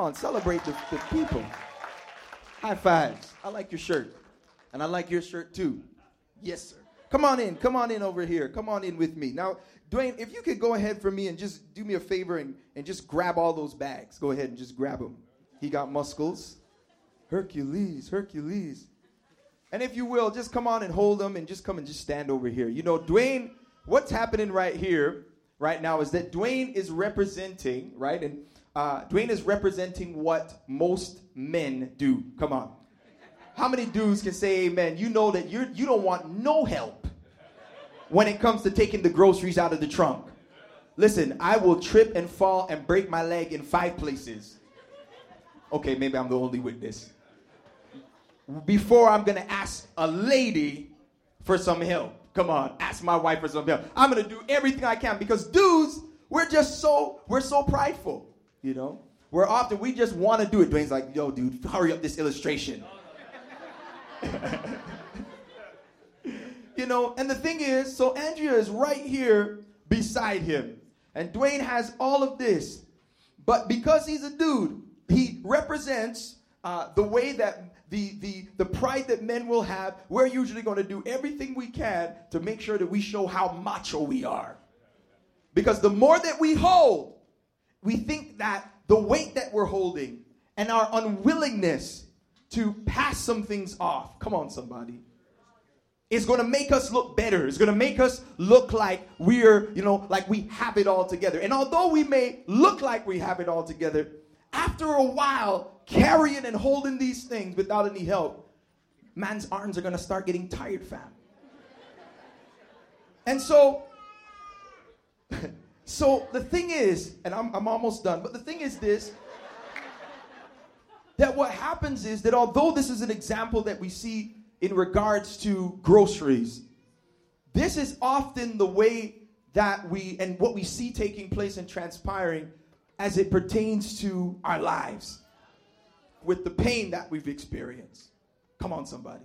on, celebrate the, the people. High fives. I like your shirt. And I like your shirt too. Yes, sir. Come on in. Come on in over here. Come on in with me. Now, Dwayne, if you could go ahead for me and just do me a favor and, and just grab all those bags. Go ahead and just grab them. He got muscles. Hercules, Hercules. And if you will, just come on and hold them and just come and just stand over here. You know, Dwayne, what's happening right here, right now, is that Dwayne is representing, right? And uh, Dwayne is representing what most men do. Come on. How many dudes can say amen? You know that you're, you don't want no help when it comes to taking the groceries out of the trunk. Listen, I will trip and fall and break my leg in five places. Okay, maybe I'm the only witness. Before I'm gonna ask a lady for some help. Come on, ask my wife for some help. I'm gonna do everything I can because dudes, we're just so we're so prideful, you know. We're often we just want to do it. Dwayne's like, yo, dude, hurry up this illustration. you know, and the thing is, so Andrea is right here beside him. And Dwayne has all of this. But because he's a dude, he represents uh, the way that the, the, the pride that men will have. We're usually going to do everything we can to make sure that we show how macho we are. Because the more that we hold, we think that the weight that we're holding and our unwillingness to pass some things off. Come on, somebody. It's going to make us look better. It's going to make us look like we're, you know, like we have it all together. And although we may look like we have it all together, after a while, carrying and holding these things without any help, man's arms are going to start getting tired, fam. And so, so the thing is, and I'm, I'm almost done, but the thing is this that what happens is that although this is an example that we see in regards to groceries, this is often the way that we and what we see taking place and transpiring as it pertains to our lives with the pain that we've experienced. Come on, somebody.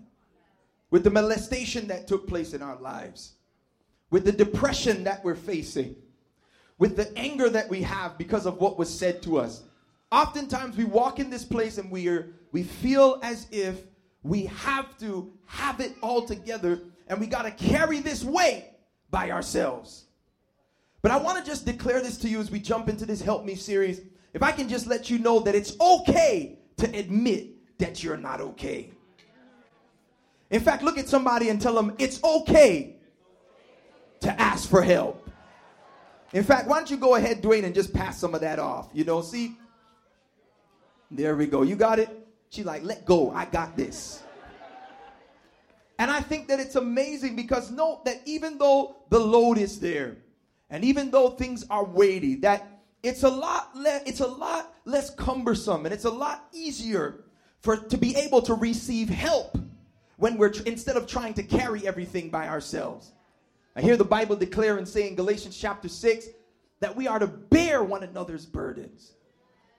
With the molestation that took place in our lives, with the depression that we're facing, with the anger that we have because of what was said to us Oftentimes we walk in this place and we are we feel as if we have to have it all together and we got to carry this weight by ourselves. But I want to just declare this to you as we jump into this Help Me series. If I can just let you know that it's okay to admit that you're not okay. In fact, look at somebody and tell them it's okay to ask for help. In fact, why don't you go ahead, Dwayne, and just pass some of that off? You know, see, there we go. You got it? She like, let go. I got this. And I think that it's amazing because note that even though the load is there, and even though things are weighty, that it's a lot less it's a lot less cumbersome and it's a lot easier for to be able to receive help when we're tr- instead of trying to carry everything by ourselves. I hear the Bible declare and say in Galatians chapter 6 that we are to bear one another's burdens.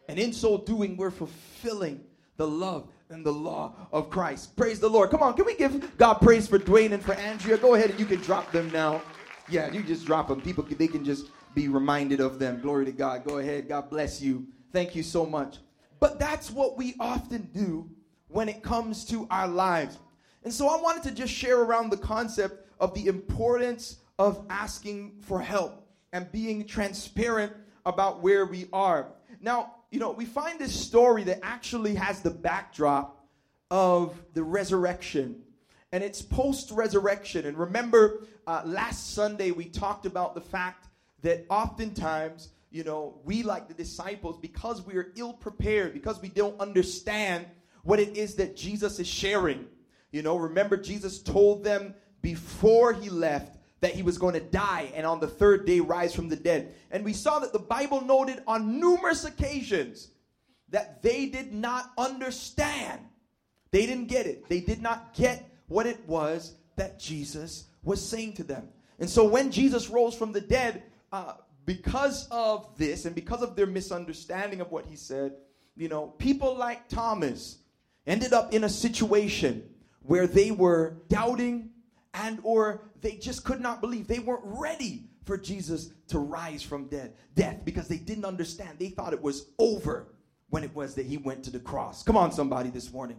And in so doing, we're fulfilling the love and the law of Christ. Praise the Lord. Come on, can we give God praise for Dwayne and for Andrea? Go ahead and you can drop them now. Yeah, you just drop them. People, they can just be reminded of them. Glory to God. Go ahead. God bless you. Thank you so much. But that's what we often do when it comes to our lives. And so I wanted to just share around the concept of the importance of asking for help and being transparent about where we are. Now, you know, we find this story that actually has the backdrop of the resurrection. And it's post resurrection. And remember, uh, last Sunday we talked about the fact that oftentimes, you know, we like the disciples, because we are ill prepared, because we don't understand what it is that Jesus is sharing. You know, remember, Jesus told them before he left that he was going to die and on the third day rise from the dead. And we saw that the Bible noted on numerous occasions that they did not understand. They didn't get it. They did not get what it was that Jesus was saying to them. And so when Jesus rose from the dead, uh, because of this and because of their misunderstanding of what he said, you know, people like Thomas ended up in a situation where they were doubting and or they just could not believe. They weren't ready for Jesus to rise from dead, death because they didn't understand. They thought it was over when it was that he went to the cross. Come on, somebody, this morning.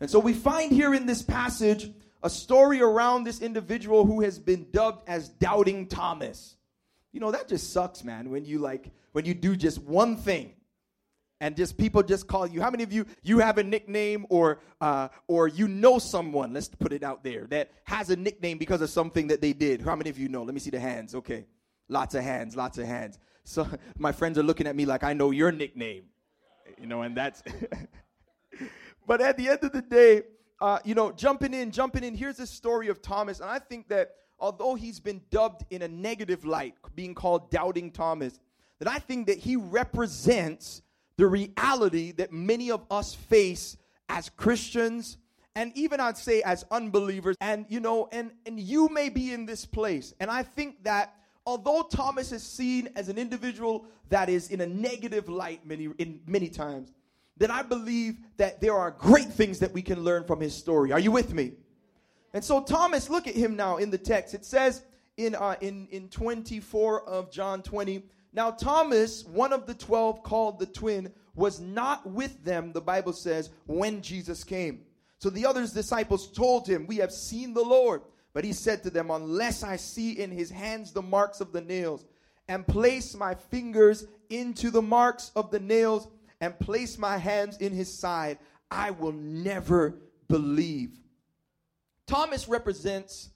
And so we find here in this passage a story around this individual who has been dubbed as Doubting Thomas. You know, that just sucks, man, when you like, when you do just one thing and just people just call you. How many of you you have a nickname or uh, or you know someone let's put it out there that has a nickname because of something that they did? How many of you know? Let me see the hands. Okay. Lots of hands lots of hands. So my friends are looking at me like i know your nickname. You know and that's but at the end of the day uh, you know jumping in jumping in here's the story of thomas. And i think that although he's been dubbed in a negative light being called doubting thomas that i think that he represents the reality that many of us face as Christians and even I'd say as unbelievers. And you know, and and you may be in this place. And I think that although Thomas is seen as an individual that is in a negative light many in many times, that I believe that there are great things that we can learn from his story. Are you with me? And so Thomas, look at him now in the text. It says in uh, in in 24 of John 20 now, Thomas, one of the twelve called the twin, was not with them, the Bible says, when Jesus came. So the other disciples told him, We have seen the Lord. But he said to them, Unless I see in his hands the marks of the nails, and place my fingers into the marks of the nails, and place my hands in his side, I will never believe. Thomas represents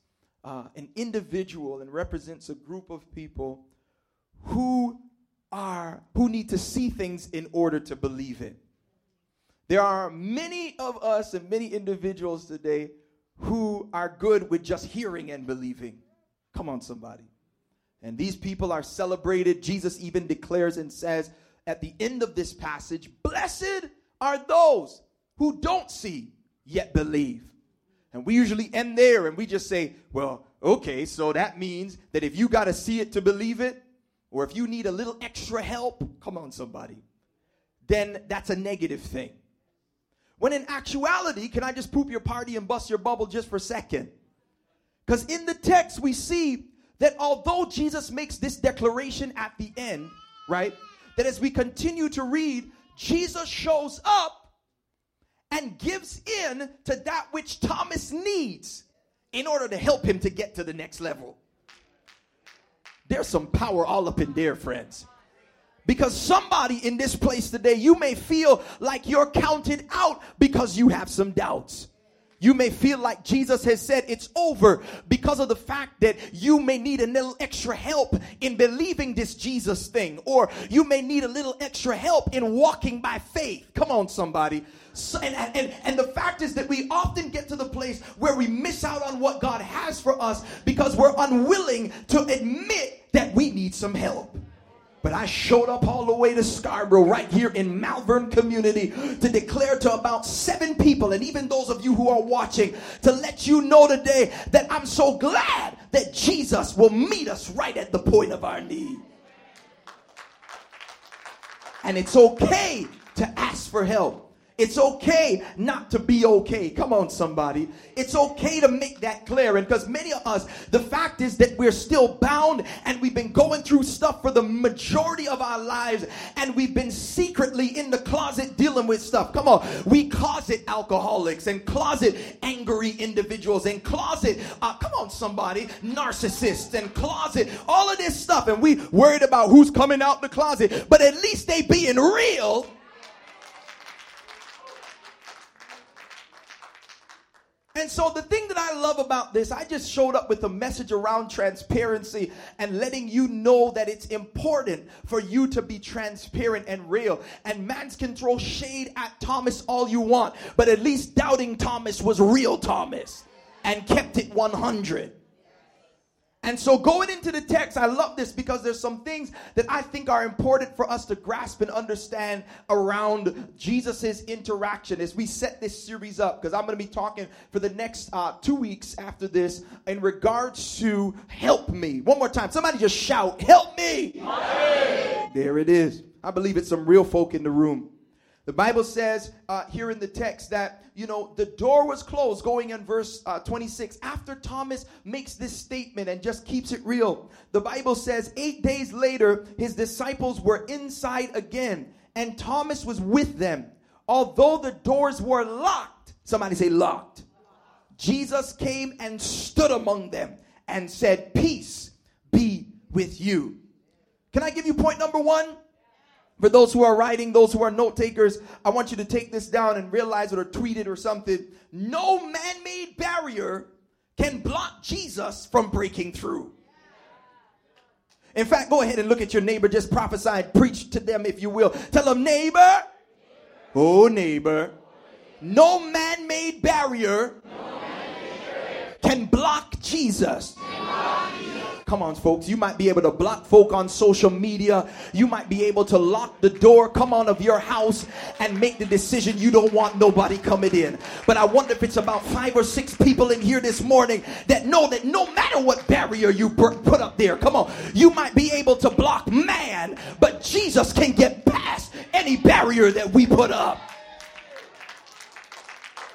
uh, an individual and represents a group of people who are who need to see things in order to believe it. There are many of us and many individuals today who are good with just hearing and believing. Come on, somebody. And these people are celebrated. Jesus even declares and says at the end of this passage, Blessed are those who don't see yet believe. And we usually end there and we just say, Well, okay, so that means that if you got to see it to believe it, or if you need a little extra help, come on, somebody, then that's a negative thing. When in actuality, can I just poop your party and bust your bubble just for a second? Because in the text, we see that although Jesus makes this declaration at the end, right, that as we continue to read, Jesus shows up and gives in to that which Thomas needs in order to help him to get to the next level. There's some power all up in there, friends. Because somebody in this place today, you may feel like you're counted out because you have some doubts. You may feel like Jesus has said it's over because of the fact that you may need a little extra help in believing this Jesus thing, or you may need a little extra help in walking by faith. Come on, somebody. So, and, and, and the fact is that we often get to the place where we miss out on what God has for us because we're unwilling to admit that we need some help. But I showed up all the way to Scarborough, right here in Malvern community, to declare to about seven people, and even those of you who are watching, to let you know today that I'm so glad that Jesus will meet us right at the point of our need. And it's okay to ask for help. It's okay not to be okay. Come on, somebody. It's okay to make that clear. And because many of us, the fact is that we're still bound and we've been going through stuff for the majority of our lives and we've been secretly in the closet dealing with stuff. Come on. We closet alcoholics and closet angry individuals and closet, uh, come on, somebody, narcissists and closet, all of this stuff. And we worried about who's coming out the closet, but at least they being real And so, the thing that I love about this, I just showed up with a message around transparency and letting you know that it's important for you to be transparent and real. And man's can throw shade at Thomas all you want, but at least doubting Thomas was real Thomas and kept it 100. And so, going into the text, I love this because there's some things that I think are important for us to grasp and understand around Jesus's interaction as we set this series up. Because I'm going to be talking for the next uh, two weeks after this in regards to help me. One more time, somebody just shout, Help me! There it is. I believe it's some real folk in the room. The Bible says uh, here in the text that, you know, the door was closed, going in verse uh, 26. After Thomas makes this statement and just keeps it real, the Bible says eight days later, his disciples were inside again and Thomas was with them. Although the doors were locked, somebody say locked. Jesus came and stood among them and said, Peace be with you. Can I give you point number one? For those who are writing, those who are note takers, I want you to take this down and realize it or tweet it or something. No man made barrier can block Jesus from breaking through. In fact, go ahead and look at your neighbor, just prophesy, preach to them if you will. Tell them, neighbor, oh, neighbor, no man made barrier can block Jesus. Come on, folks. You might be able to block folk on social media. You might be able to lock the door, come on, of your house and make the decision you don't want nobody coming in. But I wonder if it's about five or six people in here this morning that know that no matter what barrier you put up there, come on, you might be able to block man, but Jesus can get past any barrier that we put up.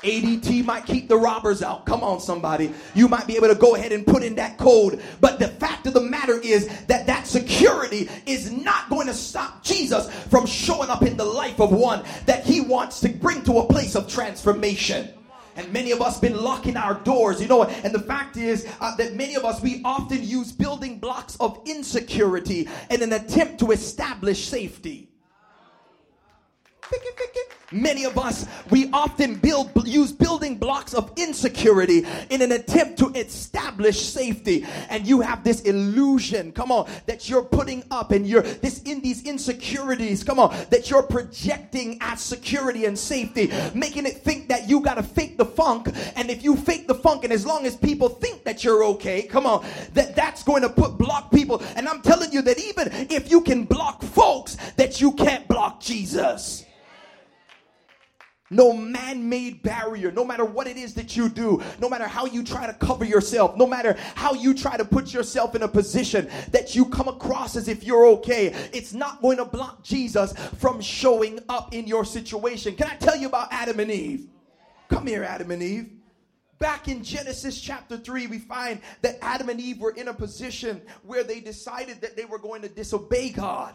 ADT might keep the robbers out. Come on, somebody. You might be able to go ahead and put in that code. But the fact of the matter is that that security is not going to stop Jesus from showing up in the life of one that he wants to bring to a place of transformation and many of us been locking our doors you know what? and the fact is uh, that many of us we often use building blocks of insecurity in an attempt to establish safety Many of us, we often build, use building blocks of insecurity in an attempt to establish safety. And you have this illusion, come on, that you're putting up and you're this in these insecurities, come on, that you're projecting as security and safety, making it think that you gotta fake the funk. And if you fake the funk, and as long as people think that you're okay, come on, that that's going to put block people. And I'm telling you that even if you can block folks, that you can't block Jesus no man made barrier, no matter what it is that you do, no matter how you try to cover yourself, no matter how you try to put yourself in a position that you come across as if you're okay, it's not going to block Jesus from showing up in your situation. Can I tell you about Adam and Eve? Come here, Adam and Eve. Back in Genesis chapter 3, we find that Adam and Eve were in a position where they decided that they were going to disobey God.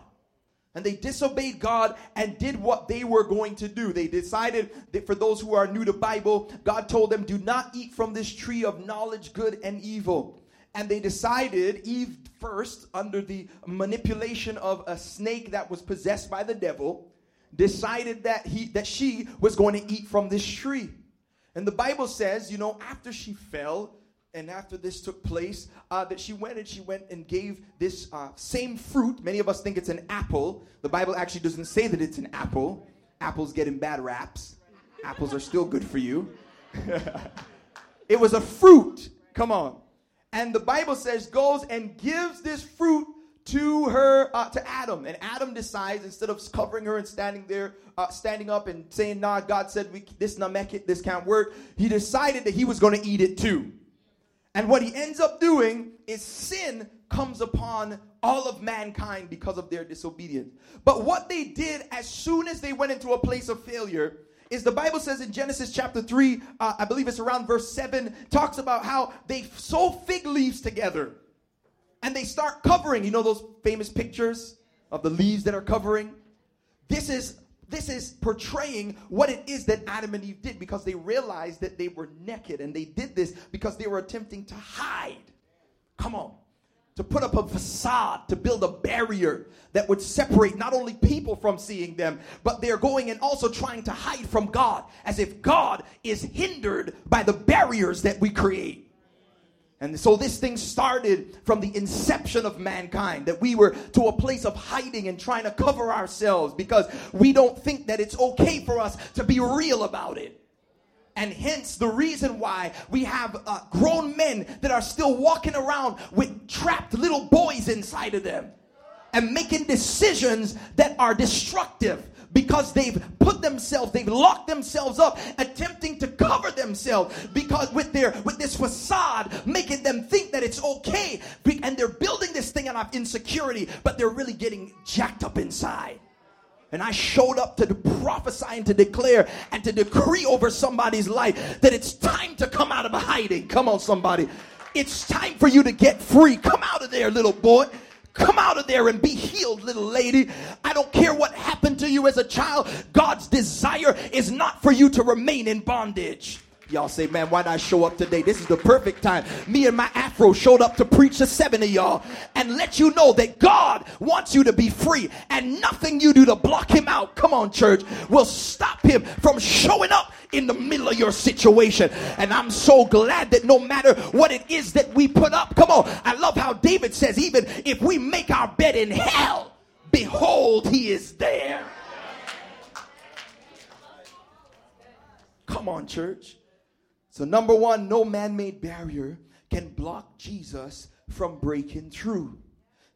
And they disobeyed God and did what they were going to do. They decided that for those who are new to Bible, God told them, do not eat from this tree of knowledge, good and evil. And they decided, Eve first, under the manipulation of a snake that was possessed by the devil, decided that he that she was going to eat from this tree. And the Bible says, you know, after she fell, and after this took place, uh, that she went and she went and gave this uh, same fruit. Many of us think it's an apple. The Bible actually doesn't say that it's an apple. Apples getting bad raps. Apples are still good for you. it was a fruit. Come on. And the Bible says goes and gives this fruit to her uh, to Adam, and Adam decides instead of covering her and standing there, uh, standing up and saying, "Nah, God said we, this this can't work." He decided that he was going to eat it too. And what he ends up doing is sin comes upon all of mankind because of their disobedience. But what they did as soon as they went into a place of failure is the Bible says in Genesis chapter 3, uh, I believe it's around verse 7, talks about how they sew fig leaves together and they start covering. You know those famous pictures of the leaves that are covering? This is this is portraying what it is that Adam and Eve did because they realized that they were naked and they did this because they were attempting to hide. Come on. To put up a facade, to build a barrier that would separate not only people from seeing them, but they're going and also trying to hide from God as if God is hindered by the barriers that we create. And so this thing started from the inception of mankind that we were to a place of hiding and trying to cover ourselves because we don't think that it's okay for us to be real about it. And hence the reason why we have uh, grown men that are still walking around with trapped little boys inside of them and making decisions that are destructive because they've put themselves, they've locked themselves up, attempting to cover themselves because with their with this facade, making them think that it's okay, and they're building this thing out of insecurity, but they're really getting jacked up inside. And I showed up to prophesy and to declare and to decree over somebody's life that it's time to come out of hiding. Come on, somebody. It's time for you to get free. Come out of there, little boy. Come out of there and be healed, little lady. I don't care what happened to you as a child. God's desire is not for you to remain in bondage. Y'all say, man, why not show up today? This is the perfect time. Me and my afro showed up to preach to seven of y'all and let you know that God wants you to be free and nothing you do to block him out, come on, church, will stop him from showing up in the middle of your situation. And I'm so glad that no matter what it is that we put up, come on, I love how David says, even if we make our bed in hell, behold, he is there. Come on, church. So, number one, no man made barrier can block Jesus from breaking through.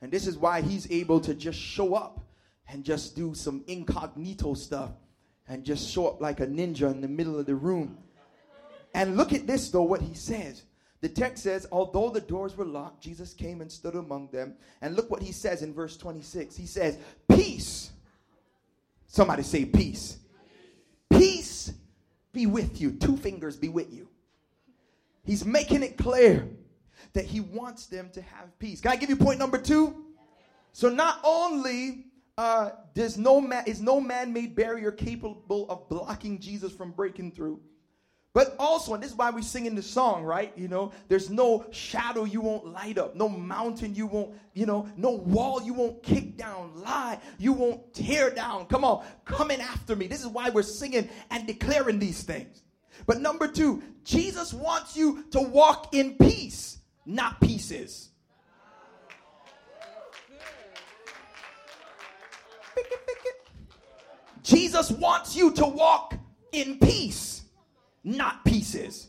And this is why he's able to just show up and just do some incognito stuff and just show up like a ninja in the middle of the room. And look at this, though, what he says. The text says, although the doors were locked, Jesus came and stood among them. And look what he says in verse 26. He says, Peace. Somebody say, Peace. Peace be with you. Two fingers be with you. He's making it clear that he wants them to have peace. Can I give you point number two? So not only uh, there's no man is no man-made barrier capable of blocking Jesus from breaking through. But also, and this is why we sing in the song, right? You know, there's no shadow you won't light up, no mountain you won't, you know, no wall you won't kick down, lie you won't tear down. Come on, coming after me. This is why we're singing and declaring these things. But number two, Jesus wants you to walk in peace, not pieces. Jesus wants you to walk in peace, not pieces.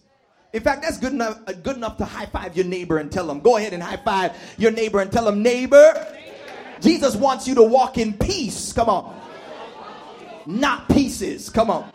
In fact, that's good enough, uh, good enough to high five your neighbor and tell them, go ahead and high five your neighbor and tell them, neighbor, neighbor. Jesus wants you to walk in peace. Come on. Not pieces. Come on.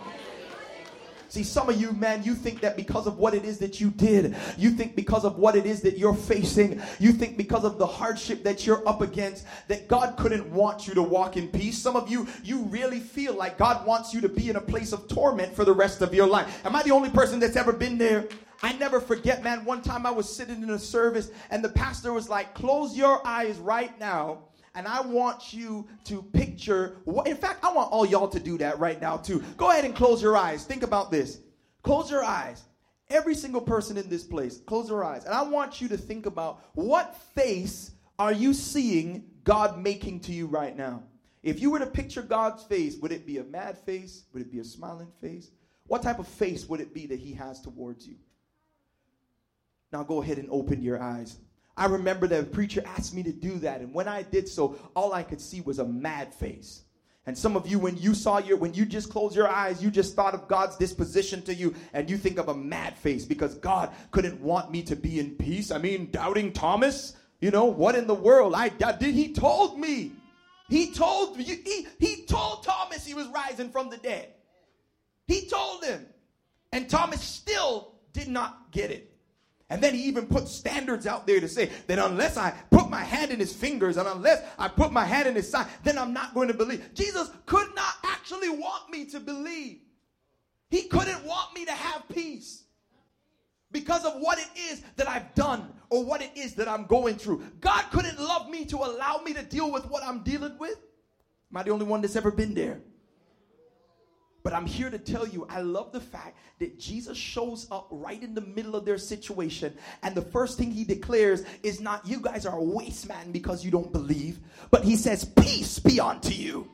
See, some of you, man, you think that because of what it is that you did, you think because of what it is that you're facing, you think because of the hardship that you're up against, that God couldn't want you to walk in peace. Some of you, you really feel like God wants you to be in a place of torment for the rest of your life. Am I the only person that's ever been there? I never forget, man. One time I was sitting in a service and the pastor was like, Close your eyes right now and I want you to picture what, in fact, I want all y'all to do that right now, too. Go ahead and close your eyes. Think about this. Close your eyes. Every single person in this place, close your eyes. And I want you to think about what face are you seeing God making to you right now? If you were to picture God's face, would it be a mad face? Would it be a smiling face? What type of face would it be that He has towards you? Now go ahead and open your eyes. I remember that a preacher asked me to do that, and when I did so, all I could see was a mad face. And some of you, when you saw your, when you just closed your eyes, you just thought of God's disposition to you, and you think of a mad face because God couldn't want me to be in peace. I mean, doubting Thomas, you know, what in the world? I did. He told me. He told me. He, he told Thomas he was rising from the dead. He told him, and Thomas still did not get it. And then he even put standards out there to say that unless I put my hand in his fingers and unless I put my hand in his side, then I'm not going to believe. Jesus could not actually want me to believe. He couldn't want me to have peace because of what it is that I've done or what it is that I'm going through. God couldn't love me to allow me to deal with what I'm dealing with. Am I the only one that's ever been there? But I'm here to tell you, I love the fact that Jesus shows up right in the middle of their situation. And the first thing he declares is not, you guys are a waste man because you don't believe, but he says, peace be unto you.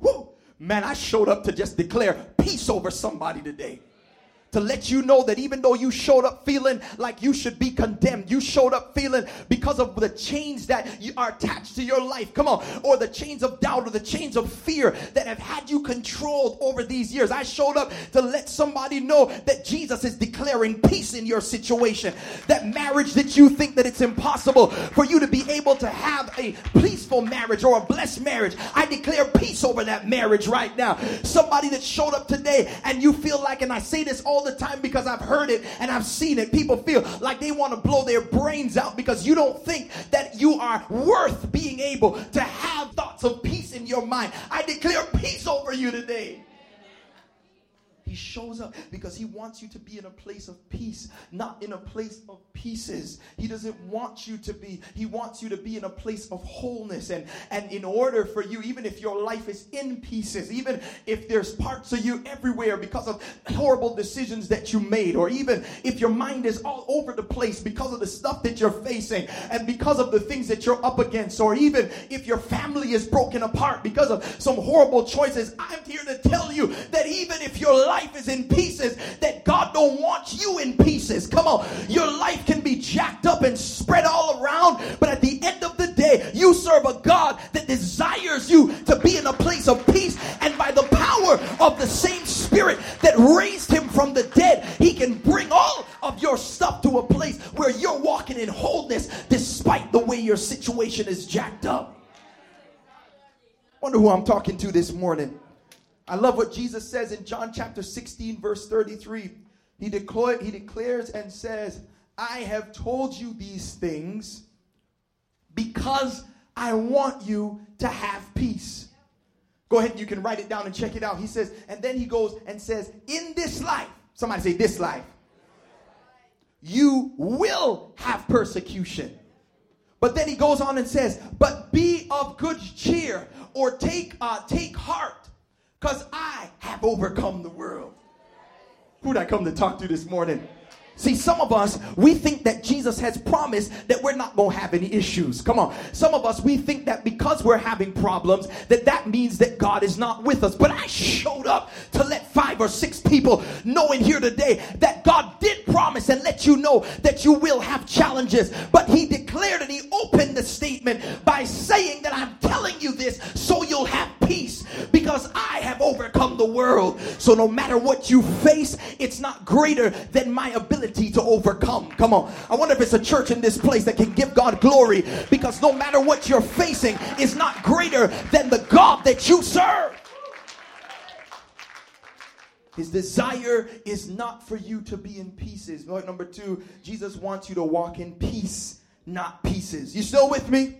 Woo! Man, I showed up to just declare peace over somebody today to let you know that even though you showed up feeling like you should be condemned, you showed up feeling because of the chains that are attached to your life, come on, or the chains of doubt or the chains of fear that have had you controlled over these years. I showed up to let somebody know that Jesus is declaring peace in your situation. That marriage that you think that it's impossible for you to be able to have a peaceful marriage or a blessed marriage. I declare peace over that marriage right now. Somebody that showed up today and you feel like, and I say this all the time because I've heard it and I've seen it. People feel like they want to blow their brains out because you don't think that you are worth being able to have thoughts of peace in your mind. I declare peace over you today. He shows up because he wants you to be in a place of peace, not in a place of pieces. He doesn't want you to be, he wants you to be in a place of wholeness. And, and in order for you, even if your life is in pieces, even if there's parts of you everywhere because of horrible decisions that you made, or even if your mind is all over the place because of the stuff that you're facing and because of the things that you're up against, or even if your family is broken apart because of some horrible choices, I'm here to tell you that even if your life is in pieces, that God don't want you in pieces. Come on, your life can be jacked up and spread all around, but at the end of the day, you serve a God that desires you to be in a place of peace, and by the power of the same Spirit that raised him from the dead, he can bring all of your stuff to a place where you're walking in wholeness despite the way your situation is jacked up. Wonder who I'm talking to this morning. I love what Jesus says in John chapter 16, verse 33. He, declare, he declares and says, I have told you these things because I want you to have peace. Go ahead, you can write it down and check it out. He says, and then he goes and says, In this life, somebody say, This life, you will have persecution. But then he goes on and says, But be of good cheer or take uh, take heart, because I have overcome the world. Who'd I come to talk to this morning? See, some of us, we think that Jesus has promised that we're not going to have any issues. Come on. Some of us, we think that because we're having problems, that that means that God is not with us. But I showed up to let five or six people know in here today that God did promise and let you know that you will have challenges. But he declared and he opened the statement by saying that I'm world. So no matter what you face, it's not greater than my ability to overcome. Come on. I wonder if it's a church in this place that can give God glory because no matter what you're facing is not greater than the God that you serve. His desire is not for you to be in pieces. Point number two, Jesus wants you to walk in peace, not pieces. You still with me?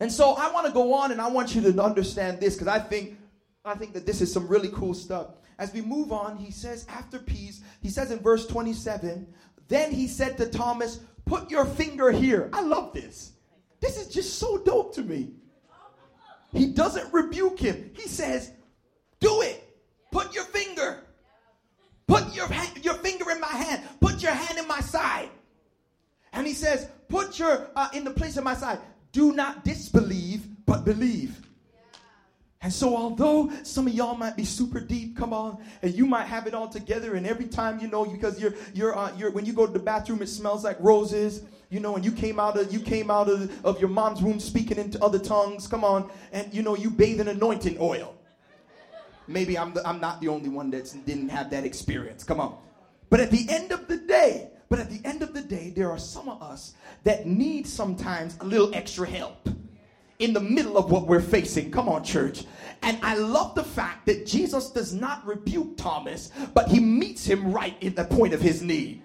And so I want to go on and I want you to understand this because I think I think that this is some really cool stuff. As we move on, he says after peace, he says in verse 27, then he said to Thomas, "Put your finger here." I love this. This is just so dope to me. He doesn't rebuke him. He says, "Do it. Put your finger. Put your hand, your finger in my hand. Put your hand in my side." And he says, "Put your uh, in the place of my side." do not disbelieve, but believe. And so, although some of y'all might be super deep, come on, and you might have it all together, and every time you know, because you're you're uh, you're when you go to the bathroom, it smells like roses, you know, and you came out of you came out of, of your mom's room speaking into other tongues, come on, and you know you bathe in anointing oil. Maybe I'm the, I'm not the only one that didn't have that experience. Come on, but at the end of the day, but at the end of the day, there are some of us that need sometimes a little extra help in the middle of what we're facing. Come on, church. And I love the fact that Jesus does not rebuke Thomas, but he meets him right in the point of his need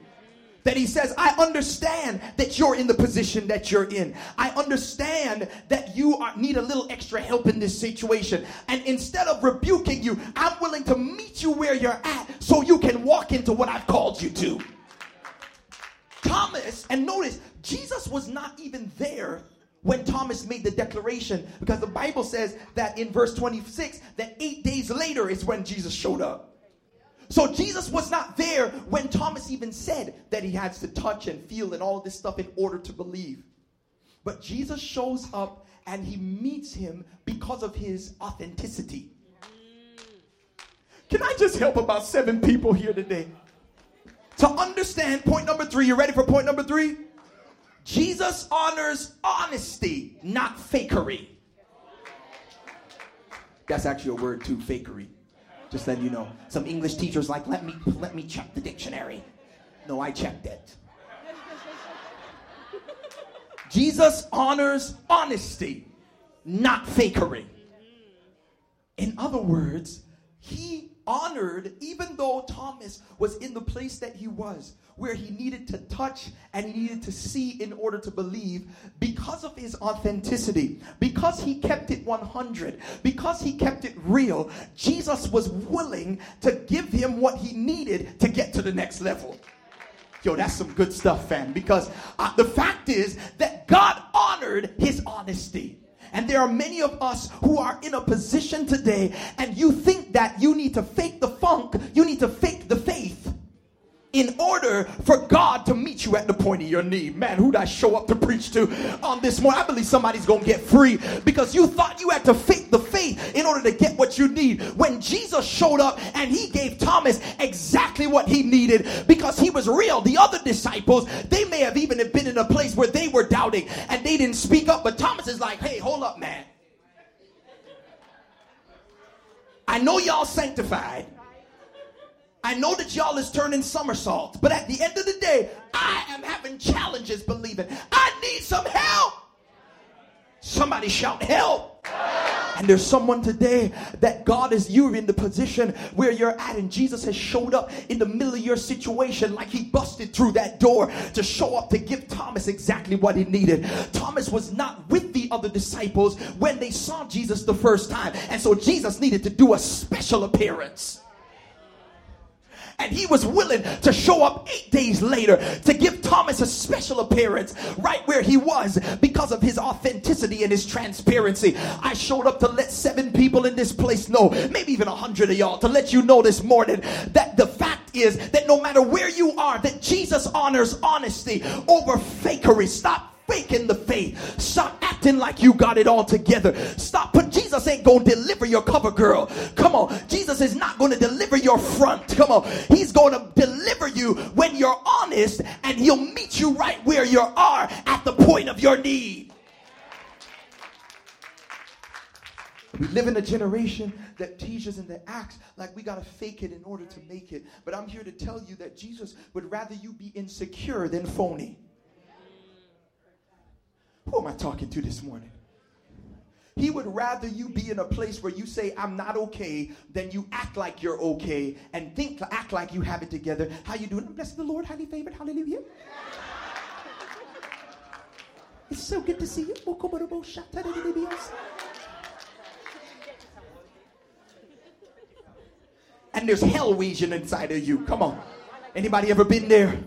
that he says, I understand that you're in the position that you're in. I understand that you are, need a little extra help in this situation. And instead of rebuking you, I'm willing to meet you where you're at so you can walk into what I've called you to. Thomas, and notice, Jesus was not even there when Thomas made the declaration because the Bible says that in verse 26 that 8 days later is when Jesus showed up. So Jesus was not there when Thomas even said that he had to touch and feel and all this stuff in order to believe. But Jesus shows up and he meets him because of his authenticity. Can I just help about seven people here today? To understand point number three, you ready for point number three? Jesus honors honesty, not fakery. That's actually a word too, fakery. Just letting you know. Some English teachers like, let me let me check the dictionary. No, I checked it. Jesus honors honesty, not fakery. In other words, he honored, even though Thomas was in the place that he was, where he needed to touch and he needed to see in order to believe, because of his authenticity, because he kept it 100, because he kept it real, Jesus was willing to give him what he needed to get to the next level. Yo, that's some good stuff, fam. Because uh, the fact is that God honored his honesty. And there are many of us who are in a position today, and you think that you need to fake the funk, you need to fake the faith in order for God to meet you at the point of your need. Man, who'd I show up to preach to on this morning? I believe somebody's gonna get free because you thought you had to fake the faith in order to get what you need. When Jesus showed up and he gave Thomas exactly what he needed because he was real. The other disciples, they may have even been in a place where they were doubting and they didn't speak up, but Thomas is like, hey, hold up, man. I know y'all sanctified. I know that y'all is turning somersaults, but at the end of the day, I am having challenges believing. I need some help. Somebody shout help. And there's someone today that God is you in the position where you're at, and Jesus has showed up in the middle of your situation like he busted through that door to show up to give Thomas exactly what he needed. Thomas was not with the other disciples when they saw Jesus the first time, and so Jesus needed to do a special appearance and he was willing to show up eight days later to give Thomas a special appearance right where he was because of his authenticity and his transparency. I showed up to let seven people in this place know, maybe even a hundred of y'all, to let you know this morning that the fact is that no matter where you are, that Jesus honors honesty over fakery. Stop faking the faith. Stop acting like you got it all together. Stop. But Jesus ain't going to deliver your cover girl. Come on. Jesus is not going to deliver your front. Come on. He's going to deliver you when you're honest and he'll meet you right where you are at the point of your need. We live in a generation that teaches and that acts like we got to fake it in order to make it. But I'm here to tell you that Jesus would rather you be insecure than phony. Who am I talking to this morning? He would rather you be in a place where you say, I'm not okay, than you act like you're okay and think act like you have it together. How you doing? I'm blessed the Lord, highly favored, hallelujah. It's so good to see you. And there's hell region inside of you. Come on. Anybody ever been there?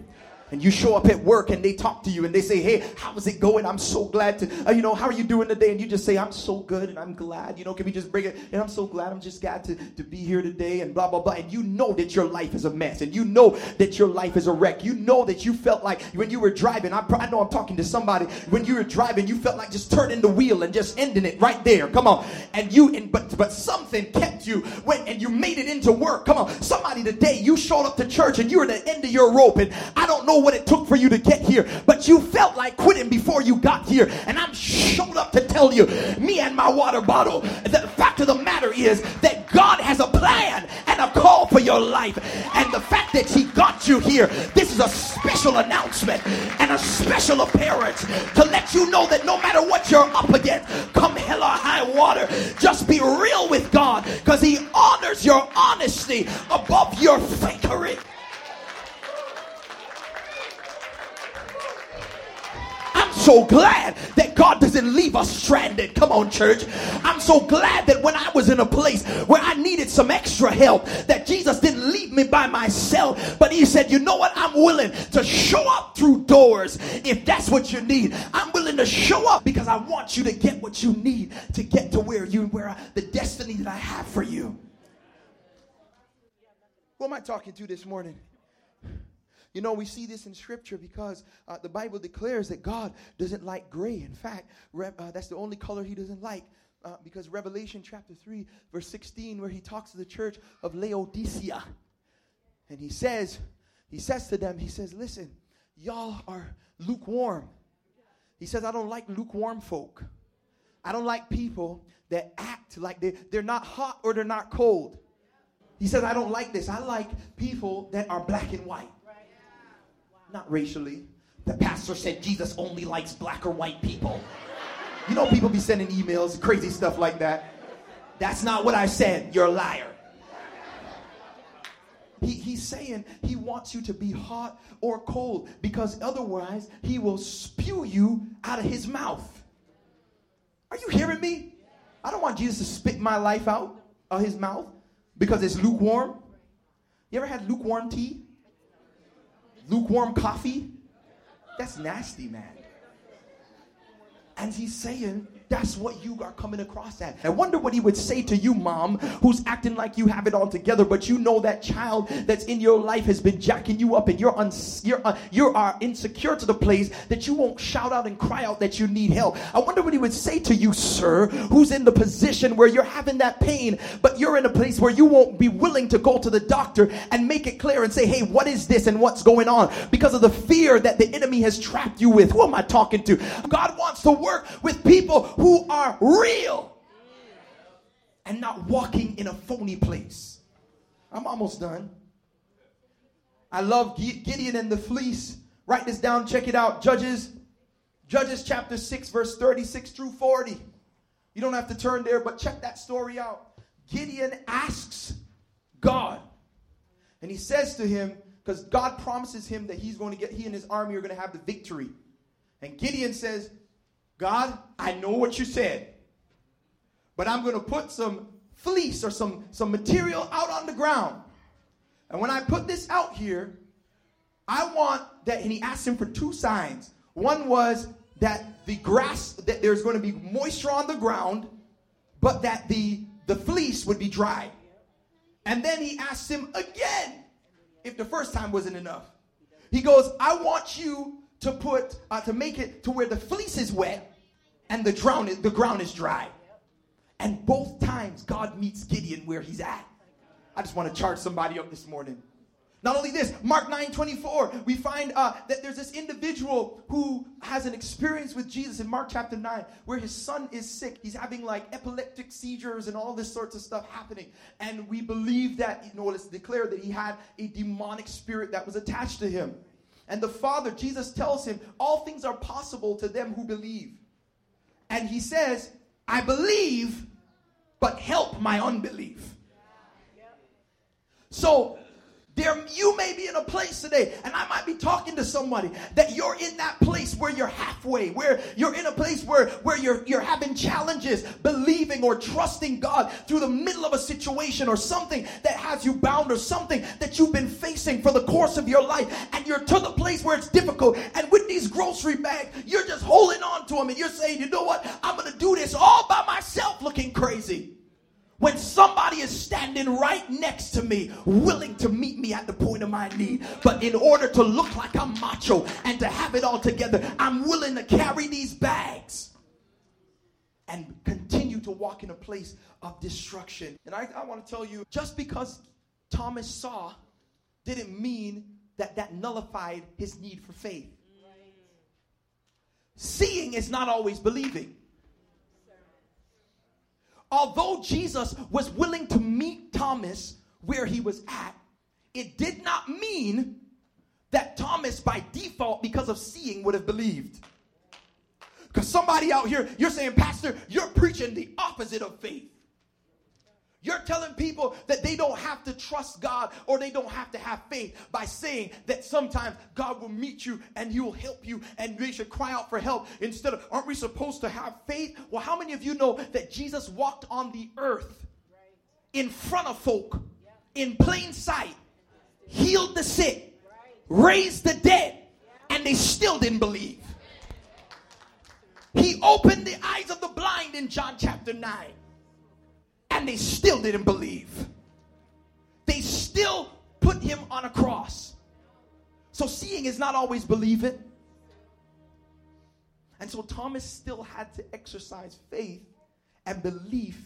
And you show up at work and they talk to you and they say, Hey, how's it going? I'm so glad to, uh, you know, how are you doing today? And you just say, I'm so good and I'm glad, you know, can we just bring it? And I'm so glad I'm just glad to, to be here today and blah, blah, blah. And you know that your life is a mess and you know that your life is a wreck. You know that you felt like when you were driving, I, I know I'm talking to somebody, when you were driving, you felt like just turning the wheel and just ending it right there. Come on. And you, and, but, but something kept you when, and you made it into work. Come on. Somebody today, you showed up to church and you were at the end of your rope and I don't know know what it took for you to get here, but you felt like quitting before you got here. And I'm showed up to tell you, me and my water bottle, the fact of the matter is that God has a plan and a call for your life. And the fact that He got you here, this is a special announcement and a special appearance to let you know that no matter what you're up against, come hell or high water, just be real with God because He honors your honesty above your so glad that God doesn't leave us stranded. Come on, church. I'm so glad that when I was in a place where I needed some extra help, that Jesus didn't leave me by myself, but He said, You know what? I'm willing to show up through doors if that's what you need. I'm willing to show up because I want you to get what you need to get to where you, where I, the destiny that I have for you. Who am I talking to this morning? You know, we see this in scripture because uh, the Bible declares that God doesn't like gray. In fact, re- uh, that's the only color he doesn't like. Uh, because Revelation chapter 3, verse 16, where he talks to the church of Laodicea, and he says, he says to them, he says, listen, y'all are lukewarm. He says, I don't like lukewarm folk. I don't like people that act like they, they're not hot or they're not cold. He says, I don't like this. I like people that are black and white not racially. The pastor said Jesus only likes black or white people. You know, people be sending emails, crazy stuff like that. That's not what I said. You're a liar. he, he's saying he wants you to be hot or cold because otherwise he will spew you out of his mouth. Are you hearing me? I don't want Jesus to spit my life out of his mouth because it's lukewarm. You ever had lukewarm tea? Lukewarm coffee? That's nasty, man. And he's saying, that's what you are coming across at. I wonder what he would say to you, mom, who's acting like you have it all together, but you know that child that's in your life has been jacking you up, and you're you're uh, you are insecure to the place that you won't shout out and cry out that you need help. I wonder what he would say to you, sir, who's in the position where you're having that pain, but you're in a place where you won't be willing to go to the doctor and make it clear and say, "Hey, what is this and what's going on?" Because of the fear that the enemy has trapped you with. Who am I talking to? God wants to work with people who are real and not walking in a phony place. I'm almost done. I love Gideon and the fleece. Write this down, check it out. Judges, Judges chapter 6, verse 36 through 40. You don't have to turn there, but check that story out. Gideon asks God, and he says to him, because God promises him that he's going to get, he and his army are going to have the victory. And Gideon says, God, I know what you said, but I'm going to put some fleece or some, some material out on the ground. And when I put this out here, I want that, and he asked him for two signs. One was that the grass, that there's going to be moisture on the ground, but that the, the fleece would be dry. And then he asked him again if the first time wasn't enough. He goes, I want you to put uh, to make it to where the fleece is wet and the ground is, the ground is dry. And both times God meets Gideon where he's at. I just want to charge somebody up this morning. Not only this, Mark 9 24, we find uh, that there's this individual who has an experience with Jesus in Mark chapter 9 where his son is sick. He's having like epileptic seizures and all this sorts of stuff happening. And we believe that, you know, it's declared that he had a demonic spirit that was attached to him. And the Father, Jesus tells him, all things are possible to them who believe. And he says, I believe, but help my unbelief. So there, you may be in a place today, and I might be talking to somebody that you're in that place where you're halfway, where you're in a place where, where you're, you're having challenges, believing or trusting God through the middle of a situation or something that has you bound or something that you've been facing for the course of your life, and you're to the place where it's difficult. And with these grocery bags, you're just holding on to them, and you're saying, you know what? I'm going to do this all by myself looking crazy when somebody is standing right next to me, willing to meet me at the point of my need. But in order to look like I'm macho and to have it all together, I'm willing to carry these bags and continue to walk in a place of destruction. And I, I want to tell you just because Thomas saw didn't mean that that nullified his need for faith. Seeing is not always believing although Jesus was willing to meet Thomas where he was at, it did not mean that Thomas, by default, because of seeing, would have believed. Because somebody out here, you're saying, Pastor, you're preaching the opposite of faith. You're telling people that they don't have to trust God or they don't have to have faith by saying that sometimes God will meet you and He will help you and they should cry out for help instead of, aren't we supposed to have faith? Well, how many of you know that Jesus walked on the earth in front of folk in plain sight, healed the sick, raised the dead, and they still didn't believe? He opened the eyes of the blind in John chapter 9 and they still didn't believe. They still put him on a cross. So seeing is not always believing. And so Thomas still had to exercise faith and belief,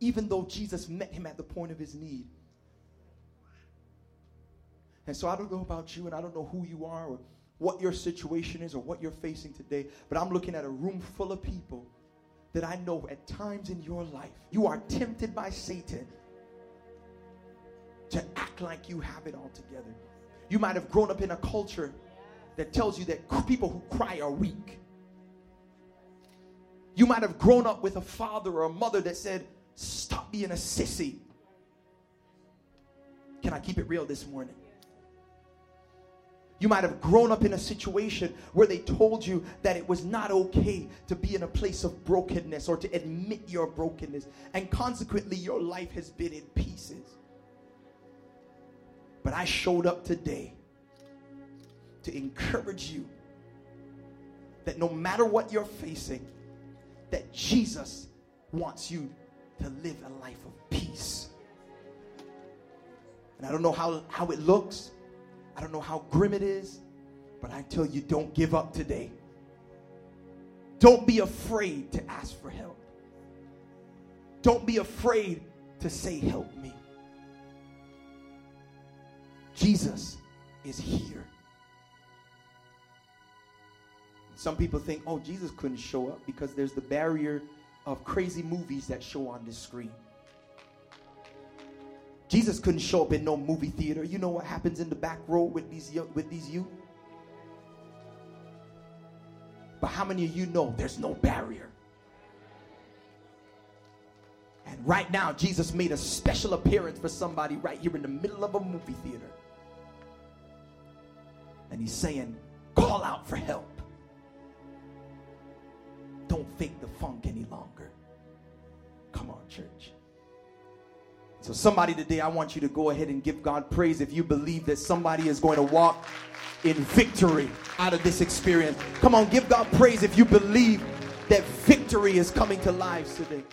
even though Jesus met him at the point of his need. And so I don't know about you, and I don't know who you are, or what your situation is, or what you're facing today, but I'm looking at a room full of people that I know at times in your life you are tempted by Satan to act like you have it all together. You might have grown up in a culture that tells you that people who cry are weak. You might have grown up with a father or a mother that said, Stop being a sissy. Can I keep it real this morning? You might have grown up in a situation where they told you that it was not okay to be in a place of brokenness or to admit your brokenness, and consequently, your life has been in pieces. But I showed up today to encourage you that no matter what you're facing, that Jesus wants you to live a life of peace. And I don't know how, how it looks. I don't know how grim it is, but I tell you, don't give up today. Don't be afraid to ask for help. Don't be afraid to say, Help me. Jesus is here. Some people think, oh, Jesus couldn't show up because there's the barrier of crazy movies that show on the screen. Jesus couldn't show up in no movie theater. You know what happens in the back row with these with these youth? But how many of you know there's no barrier? And right now, Jesus made a special appearance for somebody right here in the middle of a movie theater. And he's saying, call out for help. Don't fake the funk any longer. Come on, church. So, somebody today, I want you to go ahead and give God praise if you believe that somebody is going to walk in victory out of this experience. Come on, give God praise if you believe that victory is coming to lives today.